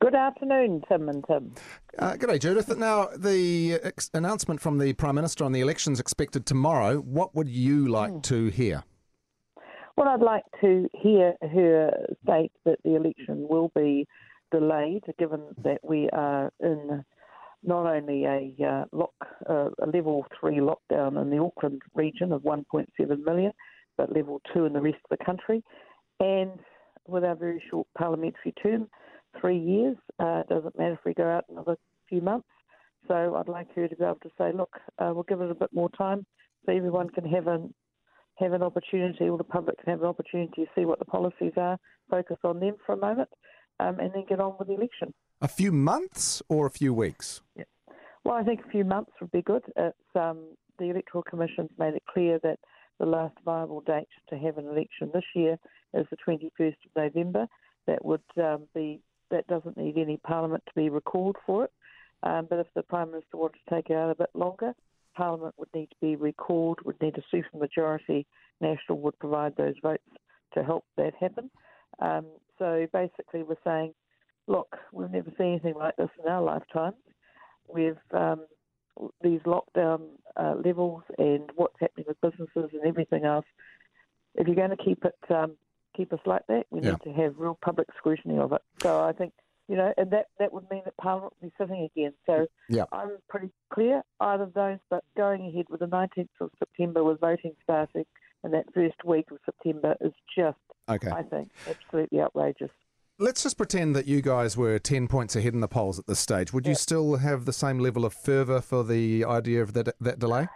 Good afternoon, Tim and Tim. Uh, day, Judith. Now, the ex- announcement from the Prime Minister on the elections expected tomorrow. What would you like mm. to hear? Well, I'd like to hear her state that the election will be delayed, given that we are in not only a uh, lock, uh, a level three lockdown in the Auckland region of 1.7 million, but level two in the rest of the country, and with our very short parliamentary term, three years. Uh, it doesn't matter if we go out another few months. So I'd like her to be able to say, look, uh, we'll give it a bit more time so everyone can have an have an opportunity, all the public can have an opportunity to see what the policies are, focus on them for a moment, um, and then get on with the election. A few months or a few weeks? Yeah. Well, I think a few months would be good. It's um, the Electoral Commission's made it clear that the last viable date to have an election this year is the 21st of November. That would um, be that doesn't need any Parliament to be recalled for it. Um, but if the Prime Minister wanted to take it out a bit longer, Parliament would need to be recalled, would need a super majority. National would provide those votes to help that happen. Um, so basically, we're saying, look, we've never seen anything like this in our lifetimes. We've um, these lockdown uh, levels and what's happening with businesses and everything else. If you're going to keep it um, keep us like that. We yeah. need to have real public scrutiny of it. So I think, you know, and that, that would mean that Parliament would be sitting again. So yeah. I'm pretty clear, either of those, but going ahead with the 19th of September with voting starting and that first week of September is just, okay. I think, absolutely outrageous. Let's just pretend that you guys were 10 points ahead in the polls at this stage. Would you still have the same level of fervour for the idea of that, that delay?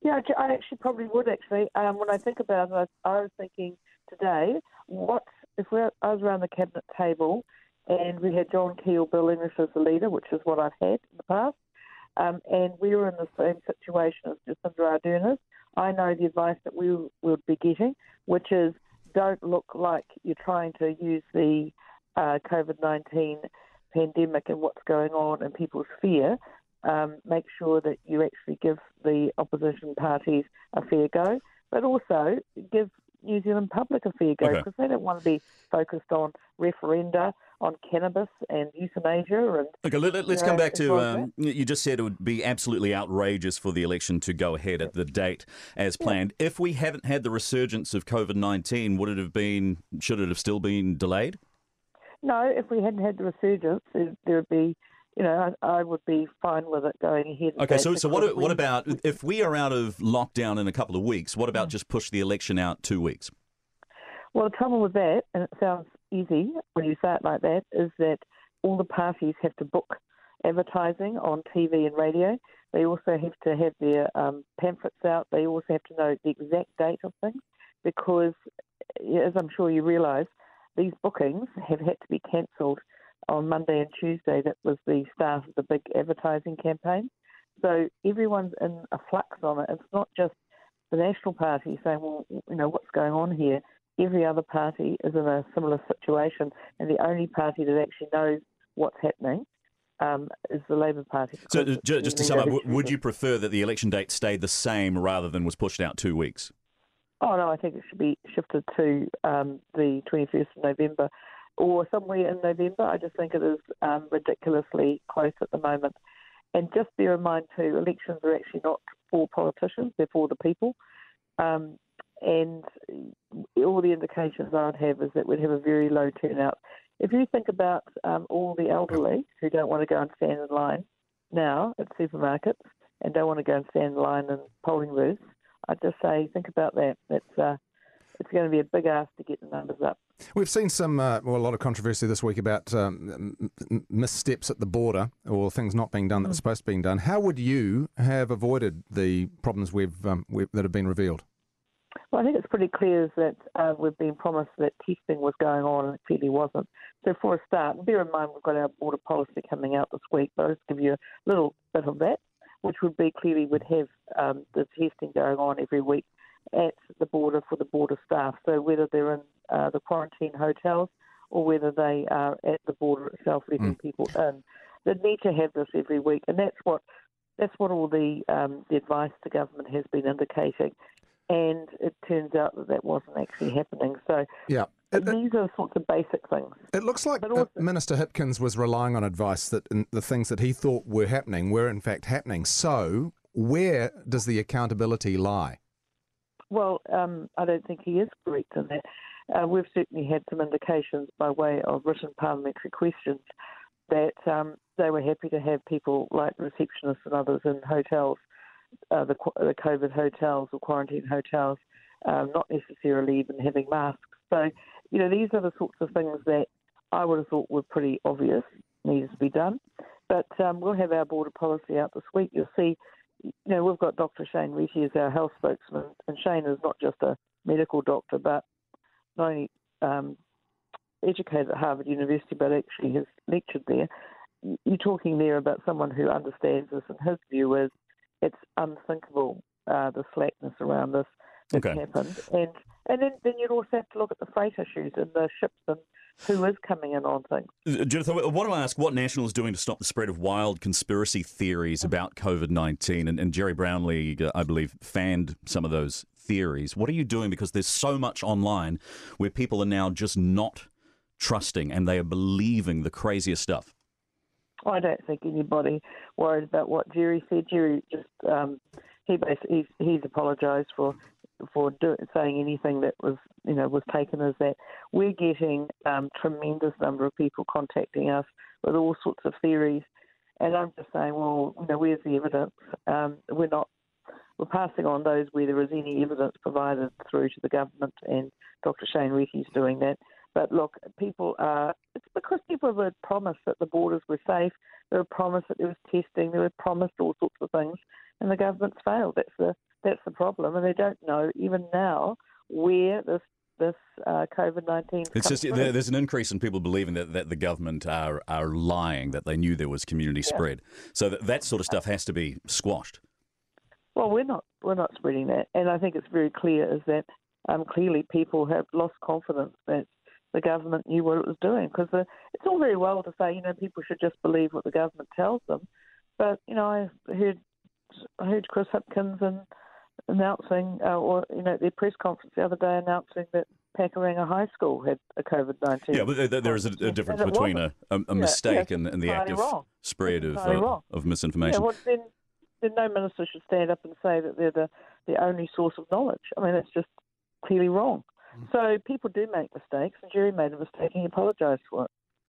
Yeah, I actually probably would, actually. Um, when I think about it, I, I was thinking – today, what if we're, I was around the cabinet table and we had John Key, Bill English as the leader, which is what I've had in the past, um, and we were in the same situation as Jacinda Ardern is, I know the advice that we would be getting, which is don't look like you're trying to use the uh, COVID 19 pandemic and what's going on and people's fear. Um, make sure that you actually give the opposition parties a fair go, but also give New Zealand public a fair go because okay. they don't want to be focused on referenda on cannabis and euthanasia. And okay, let, us come back to um, you just said it would be absolutely outrageous for the election to go ahead at the date as planned. Yeah. If we haven't had the resurgence of COVID nineteen, would it have been? Should it have still been delayed? No, if we hadn't had the resurgence, there would be you know, I, I, would be fine with it going ahead. Okay, so so what what about if we are out of lockdown in a couple of weeks? What about mm. just push the election out two weeks? Well, the trouble with that, and it sounds easy when you say it like that, is that all the parties have to book advertising on TV and radio. They also have to have their um, pamphlets out. They also have to know the exact date of things because, as I'm sure you realise, these bookings have had to be cancelled on Monday and Tuesday. That was the start of the big advertising campaign. So everyone's in a flux on it. It's not just the National Party saying, well, you know, what's going on here? Every other party is in a similar situation, and the only party that actually knows what's happening um, is the Labour Party. So, just, just to sum up, would you prefer that the election date stayed the same rather than was pushed out two weeks? Oh no, I think it should be shifted to um, the 21st of November or somewhere in November. I just think it is um, ridiculously close at the moment. And just bear in mind too, elections are actually not for politicians; they're for the people. Um, and all the indications I would have is that we'd have a very low turnout. If you think about um, all the elderly who don't want to go and stand in line now at supermarkets and don't want to go and stand in line in polling booths, I'd just say think about that. That's uh, it's going to be a big ask to get the numbers up. We've seen some, uh, well, a lot of controversy this week about um, missteps at the border or things not being done that were mm. supposed to be done. How would you have avoided the problems we've, um, we've that have been revealed? Well, I think it's pretty clear that uh, we've been promised that testing was going on and it clearly wasn't. So, for a start, bear in mind we've got our border policy coming out this week, but I'll just give you a little bit of that, which would be clearly would have um, the testing going on every week at the border for the border staff. So whether they're in uh, the quarantine hotels or whether they are at the border itself letting mm. people in, they need to have this every week, and that's what that's what all the um, the advice to government has been indicating. And it turns out that that wasn't actually happening. So yeah. It, these are the sorts of basic things. It looks like also, Minister Hipkins was relying on advice that the things that he thought were happening were in fact happening. So, where does the accountability lie? Well, um, I don't think he is correct in that. Uh, we've certainly had some indications by way of written parliamentary questions that um, they were happy to have people like receptionists and others in hotels, uh, the, the, COVID hotels or quarantine hotels, um, not necessarily even having masks. So, you know, these are the sorts of things that I would have thought were pretty obvious, needed to be done. But um, we'll have our border policy out this week. You'll see, you know, we've got Dr. Shane Reti as our health spokesman, and Shane is not just a medical doctor, but not only um, educated at Harvard University, but actually has lectured there. You're talking there about someone who understands this, and his view is it's unthinkable uh, the slackness around this that's okay. happened, and and then, then you'd also have to look at the freight issues and the ships and who is coming in on things. Judith, I want to ask what National is doing to stop the spread of wild conspiracy theories about COVID 19. And, and, Gerry Brownlee, uh, I believe, fanned some of those theories. What are you doing? Because there's so much online where people are now just not trusting and they are believing the craziest stuff. I don't think anybody worried about what Gerry said. Gerry just um, he basically he's, he's apologised for for do, saying anything that was you know was taken as that. We're getting um, tremendous number of people contacting us with all sorts of theories, and I'm just saying, well, you know, where's the evidence? Um, we're not we're passing on those where there is any evidence provided through to the government, and Dr. Shane Reti's doing that. But look, people are, it's because people were promised that the borders were safe, they were promised that there was testing, they were promised all sorts of things, and the government's failed. That's the, that's the problem, and they don't know even now where this this uh, COVID nineteen. It's just there's an increase in people believing that, that the government are are lying, that they knew there was community yeah. spread. So that that sort of stuff has to be squashed. Well, we're not we're not spreading that, and I think it's very clear is that um, clearly people have lost confidence that the government knew what it was doing because it's all very well to say you know people should just believe what the government tells them, but you know I heard I heard Chris Hipkins and announcing, uh, or you know, their press conference the other day announcing that Pakuranga High School had a COVID nineteen. Yeah, but there is a, a difference between a, a, a, mistake yeah, and, and, the active wrong. spread of uh, of misinformation. Yeah, well, then, then no minister should stand up and say that they're the, the only source of knowledge. I mean, that's just clearly wrong. Mm. So people do make mistakes, and Gerry made a mistake and he apologised for it.